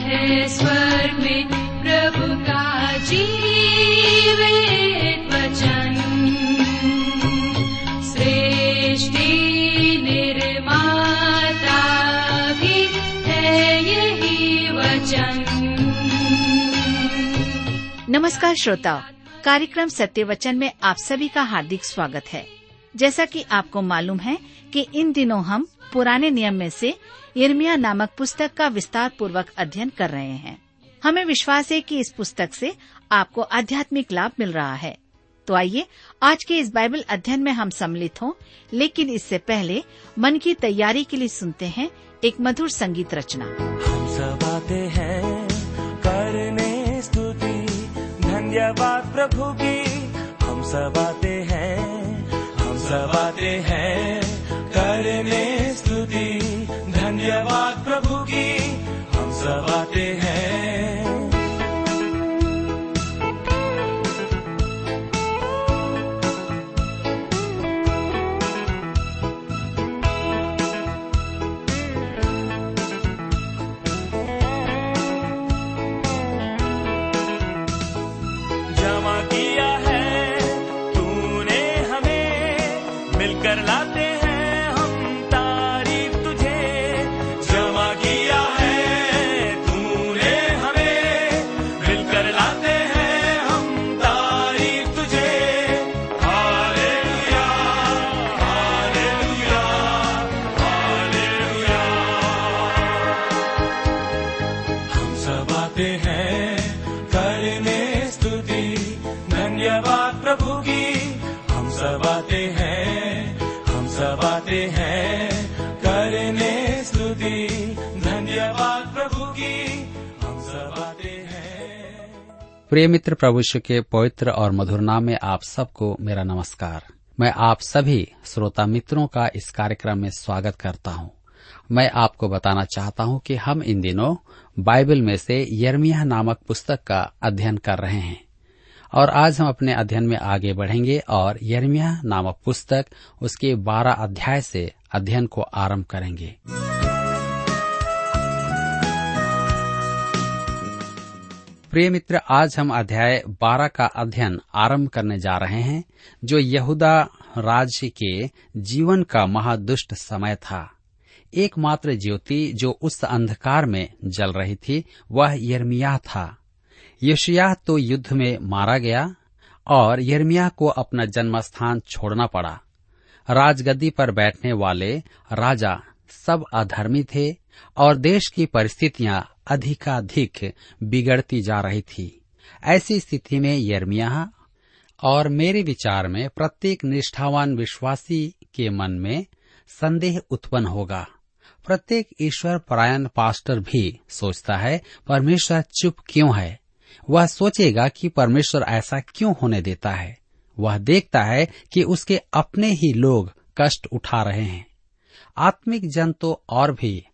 है स्वर्ग में प्रभु का जीवित वचन। सृष्टि निर्माता भी है यही वचन। नमस्कार श्रोताओ, कार्यक्रम सत्य वचन में आप सभी का हार्दिक स्वागत है। जैसा कि आपको मालूम है कि इन दिनों हम पुराने नियम में से इर्मिया नामक पुस्तक का विस्तार पूर्वक अध्ययन कर रहे हैं। हमें विश्वास है कि इस पुस्तक से आपको आध्यात्मिक लाभ मिल रहा है। तो आइए, आज के इस बाइबल अध्ययन में हम सम्मिलित हों, लेकिन इससे पहले मन की तैयारी के लिए सुनते हैं एक मधुर संगीत रचना। हम सब आते हैं करने स्तुति, धन्यवाद प्रभु की। हम सब आते हैं, हम सब आते हैं सब आते हैं, हम सब आते हैं। करने स्तुति, धन्यवाद प्रभु की, हम सब आते हैं। प्रिय मित्र, प्रभु के पवित्र और मधुर नाम में आप सबको मेरा नमस्कार। मैं आप सभी श्रोता मित्रों का इस कार्यक्रम में स्वागत करता हूँ। मैं आपको बताना चाहता हूँ कि हम इन दिनों बाइबल में से यर्मिया नामक पुस्तक का अध्ययन कर रहे हैं। और आज हम अपने अध्ययन में आगे बढ़ेंगे और यर्मिया नामक पुस्तक उसके बारह अध्याय से अध्ययन को आरंभ करेंगे। प्रिय मित्र, आज हम अध्याय 12 का अध्ययन आरंभ करने जा रहे हैं, जो यहूदा राज्य के जीवन का महादुष्ट समय था। एकमात्र ज्योति जो उस अंधकार में जल रही थी, वह यर्मिया था। यशिया तो युद्ध में मारा गया और यर्मिया को अपना जन्म स्थान छोड़ना पड़ा। राजगद्दी पर बैठने वाले राजा सब अधर्मी थे और देश की परिस्थितियाँ अधिकाधिक बिगड़ती जा रही थी। ऐसी स्थिति में यर्मिया और मेरे विचार में प्रत्येक निष्ठावान विश्वासी के मन में संदेह उत्पन्न होगा। प्रत्येक ईश्वर परायण पास्टर भी सोचता है, परमेश्वर चुप क्यों है? वह सोचेगा कि परमेश्वर ऐसा क्यों होने देता है। वह देखता है कि उसके अपने ही लोग कष्ट उठा रहे हैं। आत्मिक जन तो और भी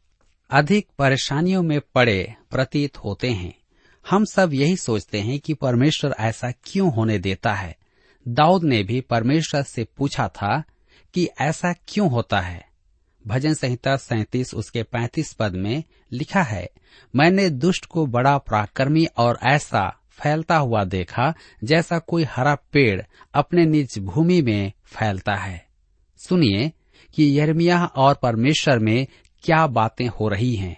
अधिक परेशानियों में पड़े प्रतीत होते हैं। हम सब यही सोचते हैं कि परमेश्वर ऐसा क्यों होने देता है। दाऊद ने भी परमेश्वर से पूछा था कि ऐसा क्यों होता है। भजन संहिता सैतीस उसके पैंतीस पद में लिखा है, मैंने दुष्ट को बड़ा पराक्रमी और ऐसा फैलता हुआ देखा जैसा कोई हरा पेड़ अपने निज भूमि में फैलता है। सुनिए कि यर्मिया और परमेश्वर में क्या बातें हो रही हैं।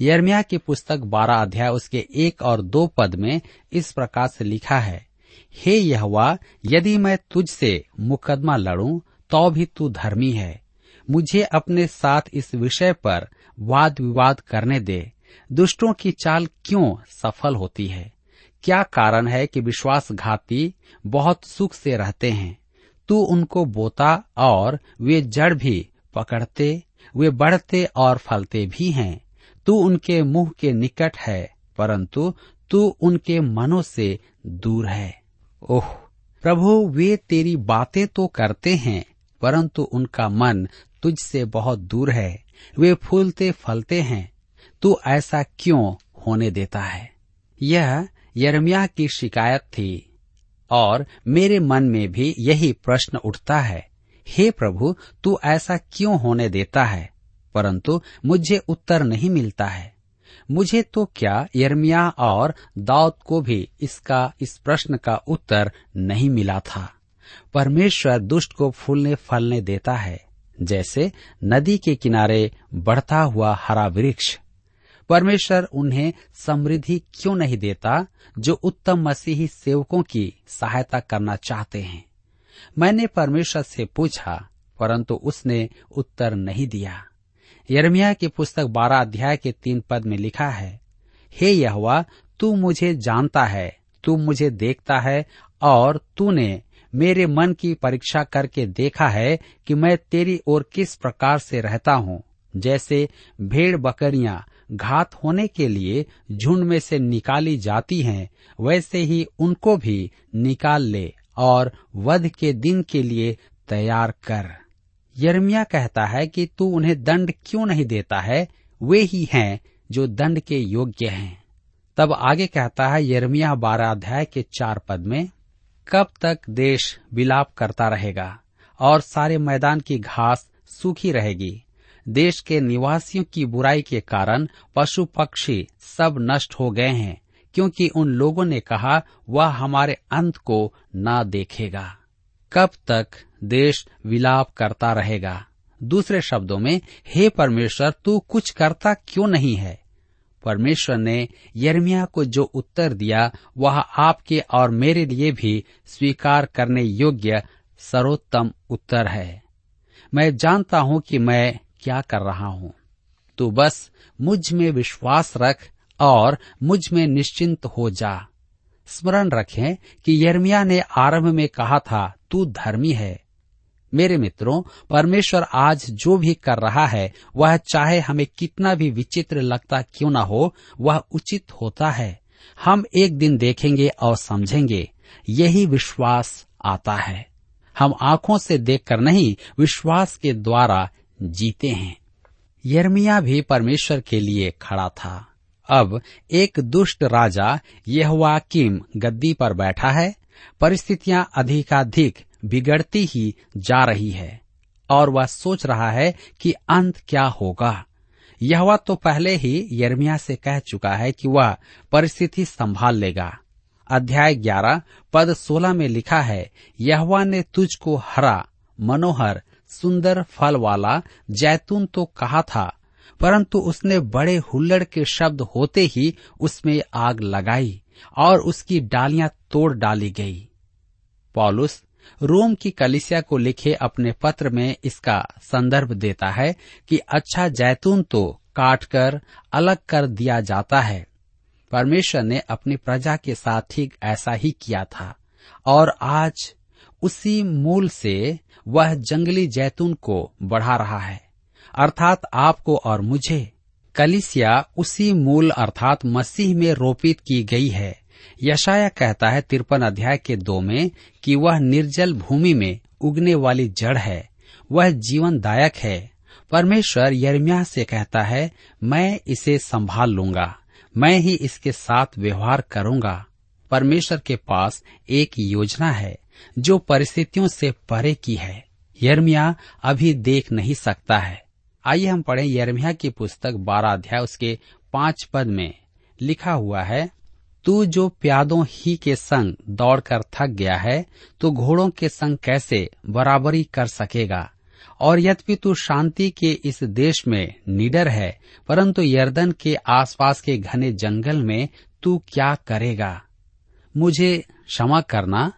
यर्मिया की पुस्तक बारह अध्याय उसके एक और दो पद में इस प्रकार से लिखा है, हे यहवा, यदि मैं तुझसे मुकदमा लड़ूं तो भी तू धर्मी है। मुझे अपने साथ इस विषय पर वाद विवाद करने दे। दुष्टों की चाल क्यों सफल होती है? क्या कारण है कि विश्वासघाती बहुत सुख से रहते हैं? तू उनको बोता और वे जड़ भी पकड़ते, वे बढ़ते और फलते भी हैं। तू उनके मुँह के निकट है, परंतु तू उनके मनों से दूर है। ओह, प्रभु, वे तेरी बातें तो करते हैं, परंतु उनका मन तुझसे बहुत दूर है, वे फूलते फलते हैं, तू ऐसा क्यों होने देता है? यह यरमिया की शिकायत थी, और मेरे मन में भी यही प्रश्न उठता है, हे प्रभु, तू ऐसा क्यों होने देता है? परंतु मुझे उत्तर नहीं मिलता है। मुझे तो क्या यर्मिया और दाऊद को भी इसका, इस प्रश्न का उत्तर नहीं मिला था? परमेश्वर दुष्ट को फूलने फलने देता है जैसे नदी के किनारे बढ़ता हुआ हरा वृक्ष। परमेश्वर उन्हें समृद्धि क्यों नहीं देता जो उत्तम मसीही सेवकों की सहायता करना चाहते हैं? मैंने परमेश्वर से पूछा, परंतु उसने उत्तर नहीं दिया। यर्मिया की पुस्तक बारह अध्याय के तीन पद में लिखा है, हे यहवा, तू मुझे जानता है, तू मुझे देखता है और तूने मेरे मन की परीक्षा करके देखा है कि मैं तेरी ओर किस प्रकार से रहता हूँ। जैसे भेड़ बकरियाँ घात होने के लिए झुंड में से निकाली जाती हैं, वैसे ही उनको भी निकाल ले और वध के दिन के लिए तैयार कर। यर्मिया कहता है कि तू उन्हें दंड क्यों नहीं देता है? वे ही हैं जो दंड के योग्य हैं। तब आगे कहता है यर्मिया बारह अध्याय के चार पद में कब तक देश विलाप करता रहेगा और सारे मैदान की घास सूखी रहेगी? देश के निवासियों की बुराई के कारण पशु पक्षी सब नष्ट हो गए हैं, क्योंकि उन लोगों ने कहा, वह हमारे अंत को न देखेगा। कब तक देश विलाप करता रहेगा? दूसरे शब्दों में, हे परमेश्वर, तू कुछ करता क्यों नहीं है? परमेश्वर ने यर्मिया को जो उत्तर दिया, वह आपके और मेरे लिए भी स्वीकार करने योग्य सर्वोत्तम उत्तर है। मैं जानता हूँ कि मैं क्या कर रहा हूँ। तू बस मुझमें विश्वास रख और मुझमें निश्चिंत हो जा। स्मरण रखें कि यर्मिया ने आरंभ में कहा था, तू धर्मी है मेरे मित्रों, परमेश्वर आज जो भी कर रहा है, वह चाहे हमें कितना भी विचित्र लगता क्यों ना हो, वह उचित होता है। हम एक दिन देखेंगे और समझेंगे। यही विश्वास आता है। हम आँखों से देखकर नहीं, विश्वास के द्वारा जीते हैं। यर्मिया भी परमेश्वर के लिए खड़ा था। अब एक दुष्ट राजा यहवाकिम गद्दी पर बैठा है। परिस्थितियाँ अधिकाधिक बिगड़ती ही जा रही है, और वह सोच रहा है कि अंत क्या होगा। यह तो पहले ही यर्मिया से कह चुका है कि वह परिस्थिति संभाल लेगा। अध्याय 11 पद 16 में लिखा है, यहवा ने तुझको हरा, मनोहर, सुंदर फल वाला जैतून तो कहा था, परंतु उसने बड़े हुल्लड़ के शब्द होते ही उसमें आग लगाई, और उसकी डालियाँ तोड़ डाली गई। पॉलुस रोम की कलिसिया को लिखे अपने पत्र में इसका संदर्भ देता है कि अच्छा जैतून तो काटकर अलग कर दिया जाता है। परमेश्वर ने अपनी प्रजा के साथ ठीक ऐसा ही किया था। और आज उसी मूल से वह जंगली जैतून को बढ़ा रहा है। अर्थात आपको और मुझे। कलिसिया उसी मूल अर्थात मसीह में रोपित की गई है। यशाया कहता है, तिरपन अध्याय के दो में, कि वह निर्जल भूमि में उगने वाली जड़ है, वह जीवन दायक है। परमेश्वर यर्मिया से कहता है, मैं इसे संभाल लूँगा, मैं ही इसके साथ व्यवहार करूँगा। परमेश्वर के पास एक योजना है, जो परिस्थितियों से परे की है। यर्मिया अभी देख नहीं सकता है। आइए हम पढ़ें यरमिया की पुस्तक बारह अध्याय, उसके पाँच पद में। लिखा हुआ है तू जो प्यादों ही के संग दौड़कर थक गया है तो घोड़ों के संग कैसे बराबरी कर सकेगा? और यद्यपि तू शांति के इस देश में निडर है, परंतु यर्दन के आसपास के घने जंगल में तू क्या करेगा? मुझे क्षमा करना,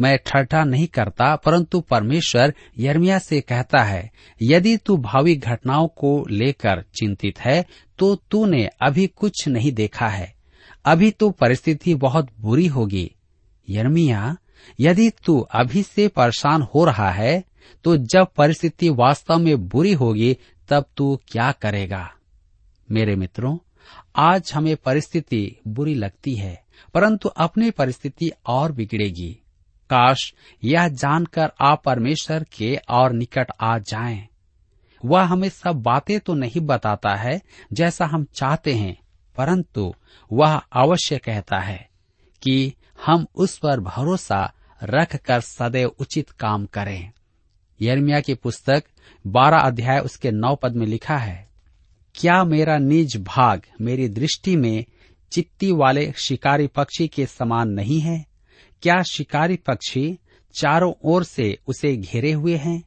मैं ठट्ठा नहीं करता, परंतु परमेश्वर यर्मिया से कहता है, यदि तू भावी घटनाओं को लेकर चिंतित है तो तूने अभी कुछ नहीं देखा है। अभी तो परिस्थिति बहुत बुरी होगी। यर्मिया यदि तू अभी से परेशान हो रहा है तो जब परिस्थिति वास्तव में बुरी होगी, तब तू क्या करेगा? मेरे मित्रों, आज हमें परिस्थिति बुरी लगती है, परंतु अपनी परिस्थिति और बिगड़ेगी। काश यह जानकर आप परमेश्वर के और निकट आ जाएँ। वह हमें सब बातें तो नहीं बताता है, जैसा हम चाहते हैं परंतु वह अवश्य कहता है कि हम उस पर भरोसा रखकर सदैव उचित काम करें। यर्मिया की पुस्तक बारह अध्याय उसके नौ पद में लिखा है, क्या मेरा निज भाग मेरी दृष्टि में चित्ती वाले शिकारी पक्षी के समान नहीं है? क्या शिकारी पक्षी चारों ओर से उसे घेरे हुए हैं?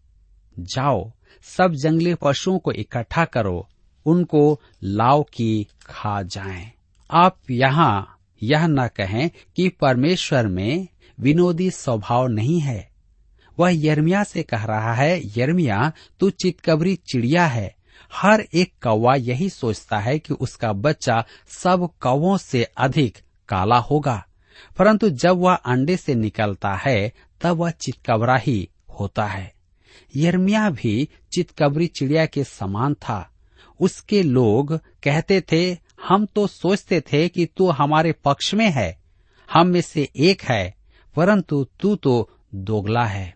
जाओ, सब जंगली पशुओं को इकट्ठा करो उनको लाव की खा जाएँ। आप यहाँ यह न कहें कि परमेश्वर में विनोदी स्वभाव नहीं है। वह यर्मिया से कह रहा है यर्मिया तू चितकबरी चिड़िया है। हर एक कौवा यही सोचता है कि उसका बच्चा सब कौवों से अधिक काला होगा। परंतु जब वह अंडे से निकलता है, तब वह चितकबरा ही होता है। यर्मिया भी चितकबरी चिड़िया के समान था। उसके लोग कहते थे, हम तो सोचते थे कि तू हमारे पक्ष में है, हम में से एक है, परंतु तू तो दोगला है।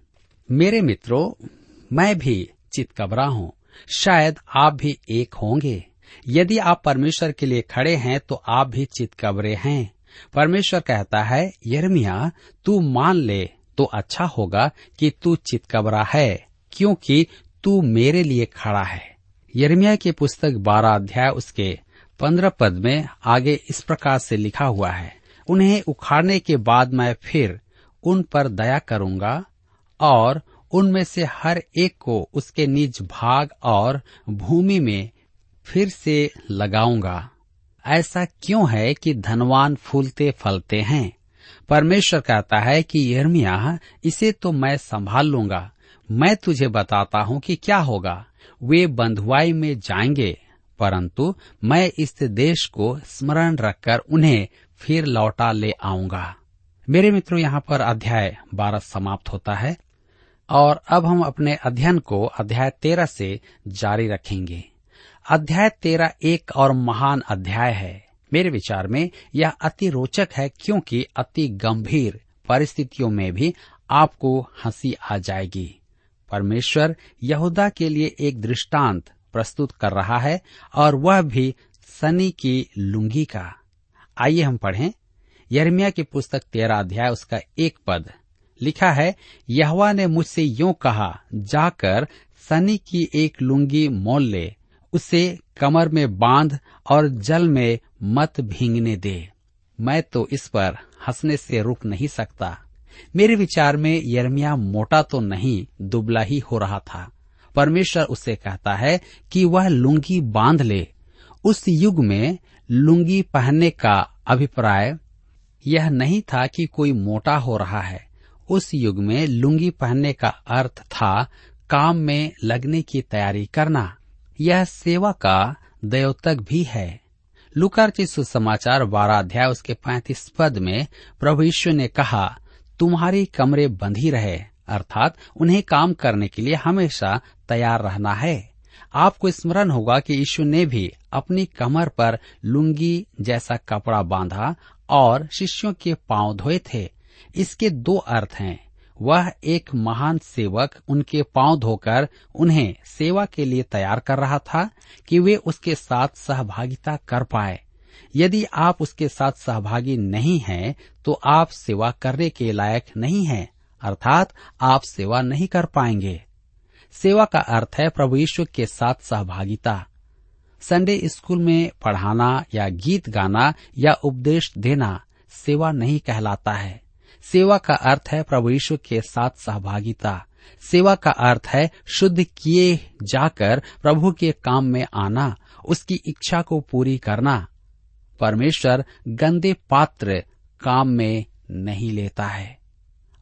मेरे मित्रों, मैं भी चितकबरा हूँ। शायद आप भी एक होंगे। यदि आप परमेश्वर के लिए खड़े हैं तो आप भी चितकबरे हैं। परमेश्वर कहता है यर्मिया तू मान ले तो अच्छा होगा कि तू चितकबरा है, क्योंकि तू मेरे लिए खड़ा है। यर्मिया की पुस्तक बारह अध्याय उसके पंद्रह पद में आगे इस प्रकार से लिखा हुआ है, उन्हें उखाड़ने के बाद मैं फिर उन पर दया करूँगा और उनमें से हर एक को उसके निज भाग और भूमि में फिर से लगाऊँगा। ऐसा क्यों है कि धनवान फूलते फलते हैं? परमेश्वर कहता है कि यर्मिया इसे तो मैं संभाल लूँगा। मैं तुझे बताता हूँ कि क्या होगा। वे बंधुआई में जाएँगे, परंतु मैं इस देश को स्मरण रखकर उन्हें फिर लौटा ले आऊँगा। मेरे मित्रों, यहाँ पर अध्याय बारह समाप्त होता है, और अब हम अपने अध्ययन को अध्याय तेरह से जारी रखेंगे। अध्याय तेरह एक और महान अध्याय है। मेरे विचार में यह अति रोचक है, क्योंकि अति गंभीर परिस्थितियों में भी आपको हँसी आ जाएगी। परमेश्वर यहूदा के लिए एक दृष्टांत प्रस्तुत कर रहा है और वह भी सनी की लुंगी का। आइए हम पढ़ें। यर्मिया की पुस्तक तेरा अध्याय, उसका एक पद। लिखा है, यहवा ने मुझसे यूँ कहा, जाकर सनी की एक लुंगी मोल ले, उसे कमर में बाँध और जल में मत भींगने दे। मैं तो इस पर हंसने से रुक नहीं सकता। मेरे विचार में यर्मिया मोटा तो नहीं, दुबला ही हो रहा था। परमेश्वर उससे कहता है कि वह लुंगी बाँध ले। उस युग में लुंगी पहनने का अभिप्राय यह नहीं था कि कोई मोटा हो रहा है। उस युग में लुंगी पहनने का अर्थ था काम में लगने की तैयारी करना। यह सेवा का दयोतक भी है। लुकार सुसमाचार बारह अध्याय उसके पैंतीस पद में प्रभु यीशु ने कहा तुम्हारी कमरे बंद ही रहे, अर्थात उन्हें काम करने के लिए हमेशा तैयार रहना है। आपको स्मरण होगा कि यीशु ने भी अपनी कमर पर लुंगी जैसा कपड़ा बांधा और शिष्यों के पाँव धोए थे। इसके दो अर्थ हैं। वह एक महान सेवक उनके पाँव धोकर उन्हें सेवा के लिए तैयार कर रहा था कि वे उसके साथ सहभागिता कर पाए। यदि आप उसके साथ सहभागी नहीं हैं तो आप सेवा करने के लायक नहीं हैं, अर्थात आप सेवा नहीं कर पाएँगे। सेवा का अर्थ है प्रभु यीशु के साथ सहभागिता। संडे स्कूल में पढ़ाना या गीत गाना या उपदेश देना सेवा नहीं कहलाता है। सेवा का अर्थ है प्रभु यीशु के साथ सहभागिता। सेवा का अर्थ है शुद्ध किए जाकर प्रभु के काम में आना, उसकी इच्छा को पूरी करना। परमेश्वर गंदे पात्र काम में नहीं लेता है।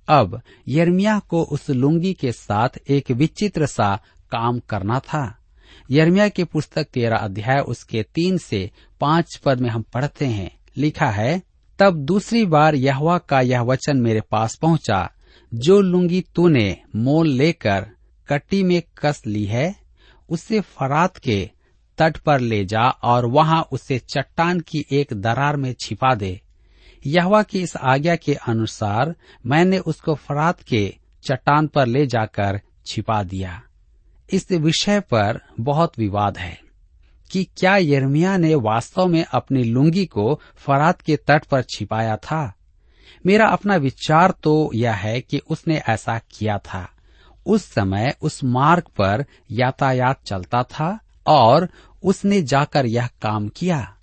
अब यर्मिया को उस लुंगी के साथ एक विचित्र सा काम करना था। यर्मिया की पुस्तक तेरा अध्याय उसके तीन से पाँच पद में हम पढ़ते हैं। लिखा है, तब दूसरी बार यहवा का यह वचन मेरे पास पहुँचा, जो लुंगी तूने मोल लेकर कट्टी में कस ली है, उसे फरात के तट पर ले जा और वहाँ उसे चट्टान की एक दरार में छिपा दे। यहवा की इस आज्ञा के अनुसार मैंने उसको फरात के चट्टान पर ले जाकर छिपा दिया। इस विषय पर बहुत विवाद है कि क्या यर्मिया ने वास्तव में अपनी लुंगी को फरात के तट पर छिपाया था? मेरा अपना विचार तो यह है कि उसने ऐसा किया था। उस समय उस मार्ग पर यातायात चलता था और उसने जाकर यह काम किया।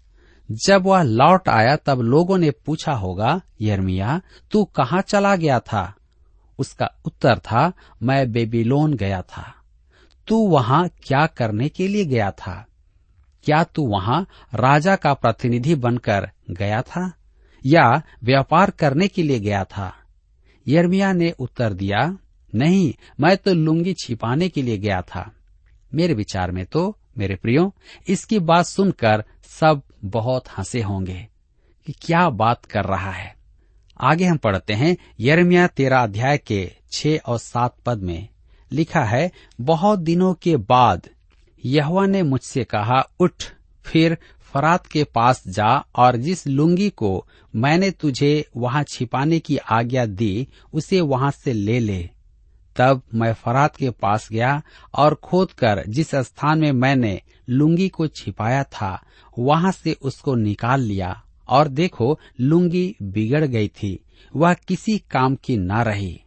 जब वह लौट आया, तब लोगों ने पूछा होगा यर्मिया तू कहाँ चला गया था? उसका उत्तर था, मैं बेबीलोन गया था। तू वहाँ क्या करने के लिए गया था? क्या तू वहाँ राजा का प्रतिनिधि बनकर गया था? या व्यापार करने के लिए गया था? यर्मिया ने उत्तर दिया, नहीं, मैं तो लुंगी छिपाने के लिए गया था। मेरे विचार में तो मेरे प्रियो, इसकी बात सुनकर सब बहुत हंसे होंगे कि क्या बात कर रहा है। आगे हम पढ़ते हैं यरमिया तेरा अध्याय के छह और सात पद में लिखा है, बहुत दिनों के बाद यहवा ने मुझसे कहा, उठ, फिर फरात के पास जा और जिस लुंगी को मैंने तुझे वहाँ छिपाने की आज्ञा दी, उसे वहाँ से ले ले। तब मैं फरात के पास गया और खोदकर जिस स्थान में मैंने लुंगी को छिपाया था, वहाँ से उसको निकाल लिया। और देखो, लुंगी बिगड़ गई थी, वह किसी काम की न रही।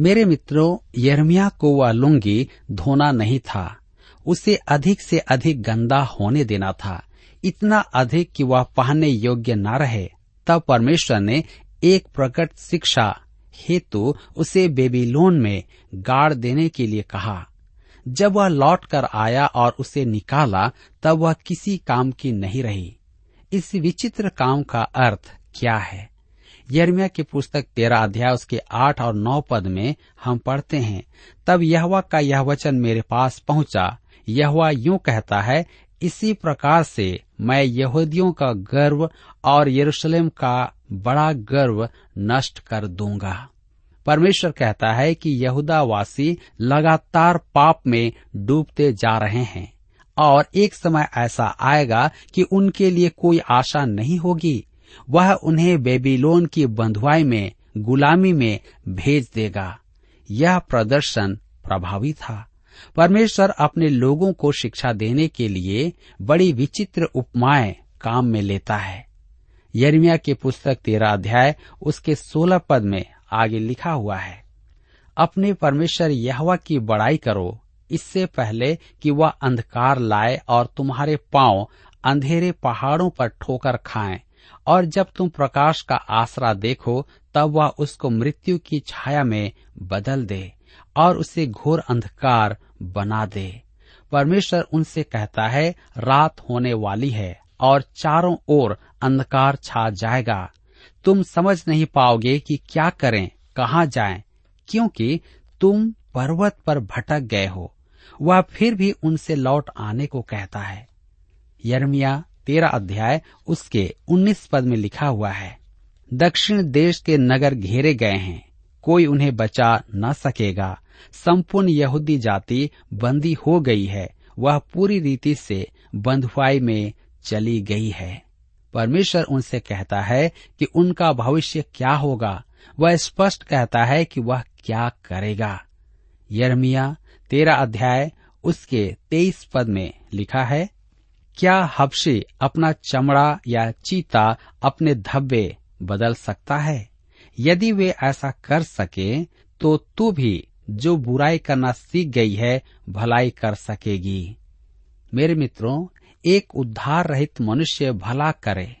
मेरे मित्रों यर्मिया को वह लुंगी धोना नहीं था। उसे अधिक से अधिक गंदा होने देना था। इतना अधिक कि वह पहनने योग्य न रहे। तब परमेश्वर ने एक प्रकट शिक्षा हेतु उसे बेबीलोन में गाड़ देने के लिए कहा। जब वह लौट कर आया और उसे निकाला, तब वह किसी काम की नहीं रही। इस विचित्र काम का अर्थ क्या है? यर्मिया की पुस्तक तेरा अध्याय, उसके आठ और नौ पद में हम पढ़ते हैं, तब यहवा का यह वचन मेरे पास पहुँचा। यहवा यूँ कहता है, इसी प्रकार से मैं यहूदियों का गर्व और यरूशलेम का बड़ा गर्व नष्ट कर दूँगा। परमेश्वर कहता है कि यहूदावासी लगातार पाप में डूबते जा रहे हैं और एक समय ऐसा आएगा कि उनके लिए कोई आशा नहीं होगी। वह उन्हें बेबीलोन की बंधुआई में, गुलामी में भेज देगा। यह प्रदर्शन प्रभावी था। परमेश्वर अपने लोगों को शिक्षा देने के लिए बड़ी विचित्र उपमाएँ काम में लेता है। यर्मिया की पुस्तक तेरह अध्याय, उसके सोलह पद में आगे लिखा हुआ है, अपने परमेश्वर यहवा की बड़ाई करो, इससे पहले कि वह अंधकार लाए और तुम्हारे पाँव अंधेरे पहाड़ों पर ठोकर खाएँ, और जब तुम प्रकाश का आसरा देखो, तब वह उसको मृत्यु की छाया में बदल दे और उसे घोर अंधकार बना दे। परमेश्वर उनसे कहता है, रात होने वाली है और चारों ओर अंधकार छा जाएगा। तुम समझ नहीं पाओगे कि क्या करें कहाँ जाएँ, क्योंकि तुम पर्वत पर भटक गए हो। वह फिर भी उनसे लौट आने को कहता है। यर्मिया तेरा अध्याय उसके उन्नीस पद में लिखा हुआ है। दक्षिण देश के नगर घेरे गए हैं। कोई उन्हें बचा न सकेगा। संपूर्ण यहूदी जाति बंदी हो गई है। वह पूरी रीति से बंधुआई में चली गई है। परमेश्वर उनसे कहता है कि उनका भविष्य क्या होगा। वह स्पष्ट कहता है कि वह क्या करेगा। यर्मिया तेरा अध्याय उसके तेईस पद में लिखा है, क्या हबशी अपना चमड़ा या चीता अपने धब्बे बदल सकता है? यदि वे ऐसा कर सके तो तू भी जो बुराई करना सीख गई है, भलाई कर सकेगी। मेरे मित्रों एक उद्धार रहित मनुष्य भला करे।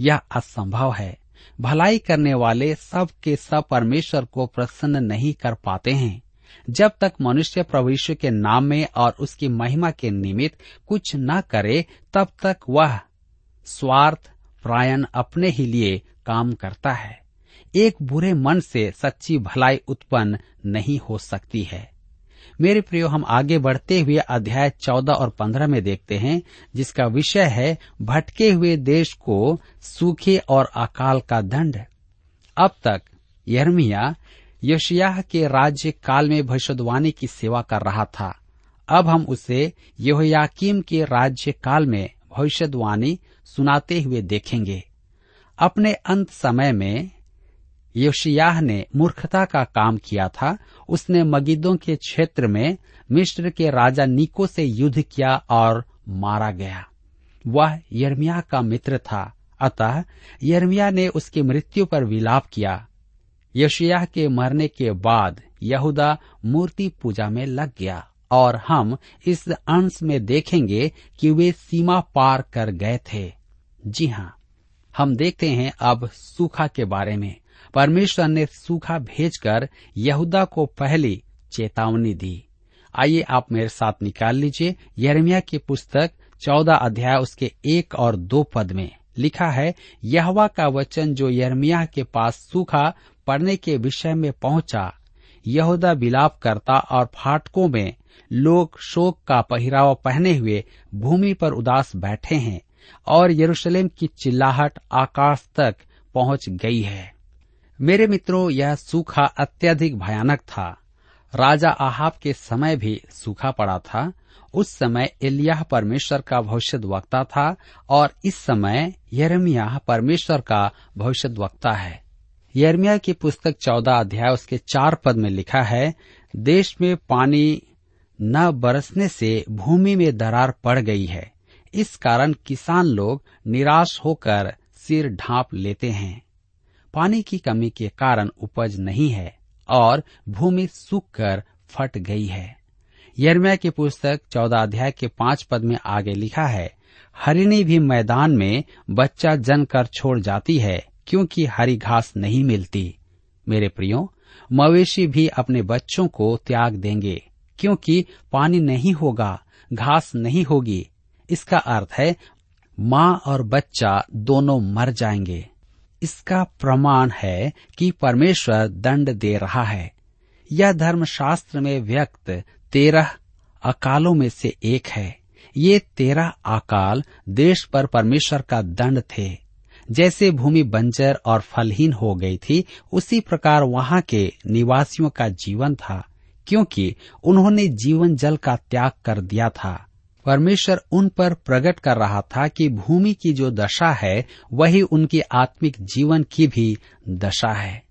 यह असंभव है। भलाई करने वाले सब के सब परमेश्वर को प्रसन्न नहीं कर पाते हैं। जब तक मनुष्य प्रभु के नाम में और उसकी महिमा के निमित्त कुछ न करे, तब तक वह स्वार्थ, प्रायण अपने ही लिए काम करता है। एक बुरे मन से सच्ची भलाई उत्पन्न नहीं हो सकती है। मेरे प्रियो, हम आगे बढ़ते हुए अध्याय चौदह और पंद्रह में देखते हैं, जिसका विषय है, भटके हुए देश को सूखे और अकाल का दंड। अब तक यर्मिया यशियाह के राज्य काल में भविष्यवाणी की सेवा कर रहा था। अब हम उसे यहोयाकीम के राज्य काल में भविष्यवाणी सुनाते हुए देखेंगे। अपने अंत समय में योशियाह ने मूर्खता का काम किया था। उसने मगिदों के क्षेत्र में मिस्र के राजा निको से युद्ध किया और मारा गया। वह यर्मिया का मित्र था। अतः यर्मिया ने उसकी मृत्यु पर विलाप किया। यशिया के मरने के बाद यहूदा मूर्ति पूजा में लग गया और हम इस अंश में देखेंगे कि वे सीमा पार कर गए थे। जी हाँ हम देखते हैं अब सूखा के बारे में। परमेश्वर ने सूखा भेजकर यहूदा को पहली चेतावनी दी। आइए आप मेरे साथ निकाल लीजिए। यरमिया की पुस्तक चौदह अध्याय उसके एक और दो पद में लिखा है, यहवा का वचन जो यरमिया के पास सूखा पड़ने के विषय में पहुँचा, यहूदा बिलाप करता और फाटकों में लोग शोक का पहरावा पहने हुए भूमि पर उदास बैठे हैं और यरूशलेम की चिल्लाहट आकाश तक पहुँच गई है। मेरे मित्रों, यह सूखा अत्यधिक भयानक था। राजा आहाब के समय भी सूखा पड़ा था। उस समय एलियाह परमेश्वर का भविष्य वक्ता था और इस समय यरमिया परमेश्वर का भविष्य वक्ता है। यरमिया की पुस्तक चौदह अध्याय उसके चार पद में लिखा है, देश में पानी न बरसने से भूमि में दरार पड़ गई है। इस कारण किसान लोग निराश होकर सिर ढांप लेते हैं। पानी की कमी के कारण उपज नहीं है और भूमि सूख कर फट गई है। यरमिया की पुस्तक चौदह अध्याय के पाँच पद में आगे लिखा है, हरिणी भी मैदान में बच्चा जन कर छोड़ जाती है, क्योंकि हरी घास नहीं मिलती। मेरे प्रियो, मवेशी भी अपने बच्चों को त्याग देंगे, क्योंकि पानी नहीं होगा, घास नहीं होगी। इसका अर्थ है, माँ और बच्चा दोनों मर जाएँगे। इसका प्रमाण है कि परमेश्वर दंड दे रहा है। यह धर्मशास्त्र में व्यक्त तेरह अकालों में से एक है। ये तेरह अकाल देश पर परमेश्वर का दंड थे। जैसे भूमि बंजर और फलहीन हो गई थी, उसी प्रकार वहाँ के निवासियों का जीवन था, क्योंकि उन्होंने जीवन जल का त्याग कर दिया था। परमेश्वर उन पर प्रकट कर रहा था कि भूमि की जो दशा है, वही उनकी आत्मिक जीवन की भी दशा है।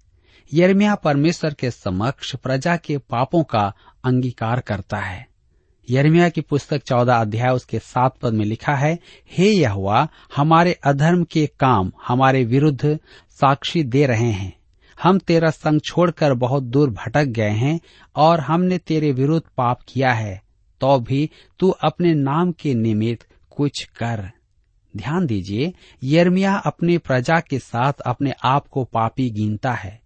यरमिया परमेश्वर के समक्ष प्रजा के पापों का अंगीकार करता है। यरमिया की पुस्तक चौदह अध्याय उसके सात पद में लिखा है, हे यहुआ हमारे अधर्म के काम हमारे विरुद्ध साक्षी दे रहे हैं। हम तेरा संग छोड़कर बहुत दूर भटक गए हैं और हमने तेरे विरुद्ध पाप किया है। तो भी तू अपने नाम के निमित्त कुछ कर। ध्यान दीजिए यर्मिया अपने प्रजा के साथ अपने आप को पापी गिनता है,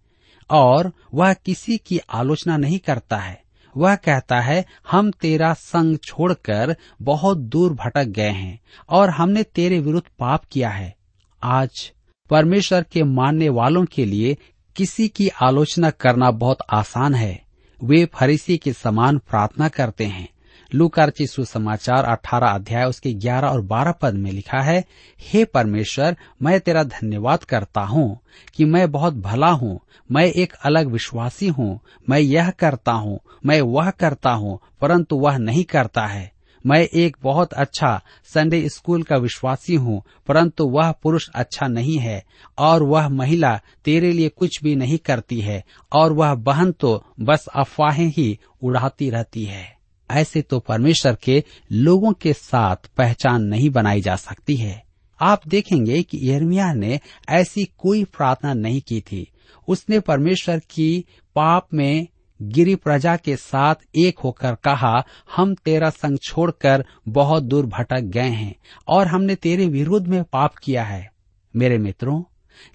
और वह किसी की आलोचना नहीं करता है। वह कहता है, हम तेरा संग छोड़कर बहुत दूर भटक गए हैं, और हमने तेरे विरुद्ध पाप किया है। आज परमेश्वर के मानने वालों के लिए किसी की आलोचना करना बहुत आसान है। वे फरीसी के समान प्रार्थना करते हैं। लूकार्ची सुसमाचार अठारह अध्याय उसके ग्यारह और बारह पद में लिखा है, हे परमेश्वर, मैं तेरा धन्यवाद करता हूँ कि मैं बहुत भला हूँ, मैं एक अलग विश्वासी हूँ, मैं यह करता हूँ, मैं वह करता हूँ, परंतु वह नहीं करता है। मैं एक बहुत अच्छा संडे स्कूल का विश्वासी हूँ, परंतु वह पुरुष अच्छा नहीं है, और वह महिला तेरे लिए कुछ भी नहीं करती है, और वह बहन तो बस अफवाहें ही उड़ाती रहती है। ऐसे तो परमेश्वर के लोगों के साथ पहचान नहीं बनाई जा सकती है। आप देखेंगे कि यर्मिया ने ऐसी कोई प्रार्थना नहीं की थी। उसने परमेश्वर की पाप में गिरी प्रजा के साथ एक होकर कहा, हम तेरा संग छोड़कर बहुत दूर भटक गए हैं और हमने तेरे विरुद्ध में पाप किया है। मेरे मित्रों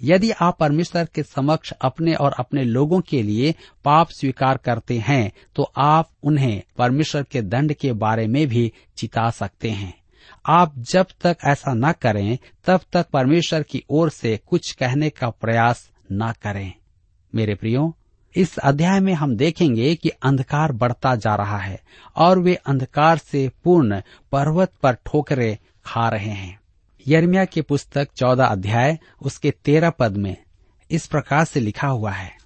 यदि आप परमेश्वर के समक्ष अपने और अपने लोगों के लिए पाप स्वीकार करते हैं तो आप उन्हें परमेश्वर के दंड के बारे में भी चिता सकते हैं। आप जब तक ऐसा न करें, तब तक परमेश्वर की ओर से कुछ कहने का प्रयास न करें। मेरे प्रियो, इस अध्याय में हम देखेंगे कि अंधकार बढ़ता जा रहा है और वे अंधकार से पूर्ण पर्वत पर ठोकरे खा रहे हैं। यर्मिया की पुस्तक चौदह अध्याय, उसके तेरह पद में इस प्रकार से लिखा हुआ है।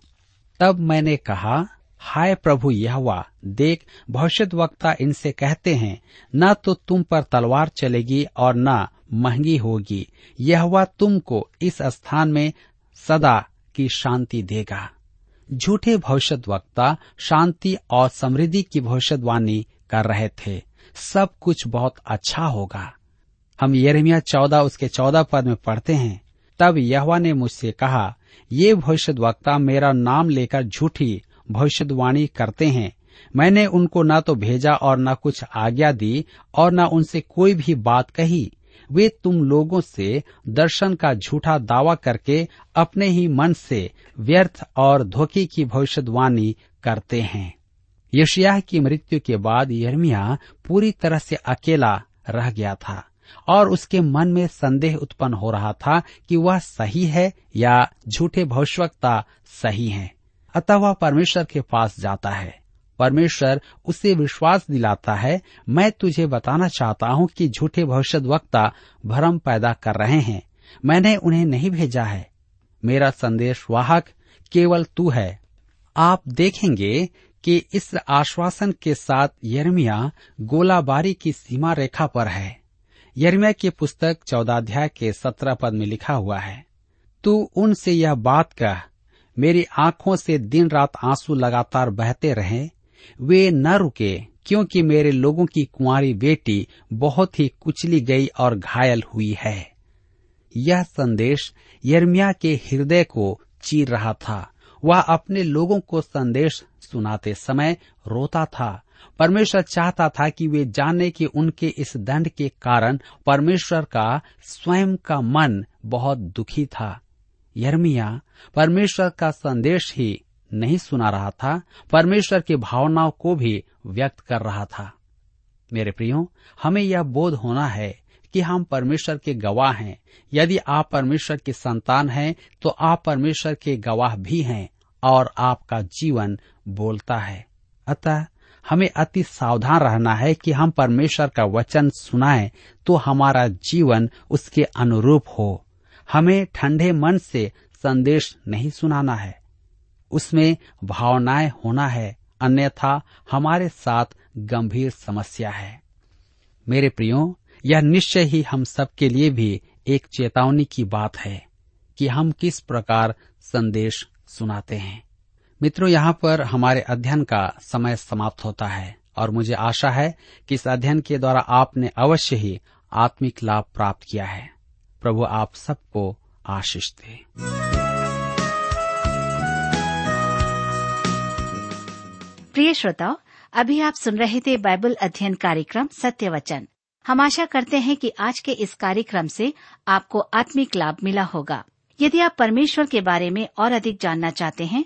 तब मैंने कहा, हाय प्रभु यहवा, देख भविष्य वक्ता इनसे कहते हैं, न तो तुम पर तलवार चलेगी और न महँगी होगी। यहवा तुमको इस स्थान में सदा की शांति देगा। झूठे भविष्य वक्ता शांति और समृद्धि की भविष्यवाणी कर रहे थे। सब कुछ बहुत अच्छा होगा। हम यरमिया चौदह, उसके चौदह पद में पढ़ते हैं। तब यहवा ने मुझसे कहा, ये भविष्य वक्ता मेरा नाम लेकर झूठी भविष्यवाणी करते हैं। मैंने उनको न तो भेजा और न कुछ आज्ञा दी और न उनसे कोई भी बात कही। वे तुम लोगों से दर्शन का झूठा दावा करके अपने ही मन से व्यर्थ और धोखे की भविष्यवाणी करते हैं। यशिया की मृत्यु के बाद यर्मिया पूरी तरह से अकेला रह गया था। और उसके मन में संदेह उत्पन्न हो रहा था कि वह सही है या झूठे भविष्यवक्ता सही हैं। अतः वह परमेश्वर के पास जाता है। परमेश्वर उसे विश्वास दिलाता है, मैं तुझे बताना चाहता हूँ कि झूठे भविष्य वक्ता भ्रम पैदा कर रहे हैं। मैंने उन्हें नहीं भेजा है। मेरा संदेश वाहक केवल तू है। आप देखेंगे कि इस आश्वासन के साथ यर्मिया गोलाबारी की सीमा रेखा पर है। यर्मिया की पुस्तक चौदाध्याय के सत्रह पद में लिखा हुआ है, तू उनसे यह बात कह, मेरी आँखों से दिन रात आँसू लगातार बहते रहे, वे न रुके, क्योंकि मेरे लोगों की कुंवारी बेटी बहुत ही कुचली गई और घायल हुई है। यह संदेश यर्मिया के हृदय को चीर रहा था। वह अपने लोगों को संदेश सुनाते समय रोता था परमेश्वर चाहता था कि वे जाने कि उनके इस दंड के कारण परमेश्वर का स्वयं का मन बहुत दुखी था। यर्मिया परमेश्वर का संदेश ही नहीं सुना रहा था, परमेश्वर की भावनाओं को भी व्यक्त कर रहा था। मेरे प्रियो, हमें यह बोध होना है कि हम परमेश्वर के गवाह हैं। यदि आप परमेश्वर की संतान हैं तो आप परमेश्वर के गवाह भी हैं और आपका जीवन बोलता है। अतः हमें अति सावधान रहना है कि हम परमेश्वर का वचन सुनाएँ तो हमारा जीवन उसके अनुरूप हो। हमें ठंडे मन से संदेश नहीं सुनाना है। उसमें भावनाएँ होना है, अन्यथा हमारे साथ गंभीर समस्या है। मेरे प्रियो, यह निश्चय ही हम सबके लिए भी एक चेतावनी की बात है कि हम किस प्रकार संदेश सुनाते हैं। मित्रों, यहाँ पर हमारे अध्ययन का समय समाप्त होता है और मुझे आशा है कि इस अध्ययन के द्वारा आपने अवश्य ही आत्मिक लाभ प्राप्त किया है। प्रभु, आप सबको आशीष दे। प्रिय श्रोताओ, अभी आप सुन रहे थे बाइबल अध्ययन कार्यक्रम सत्य वचन हम आशा करते हैं कि आज के इस कार्यक्रम से आपको आत्मिक लाभ मिला होगा। यदि आप परमेश्वर के बारे में और अधिक जानना चाहते हैं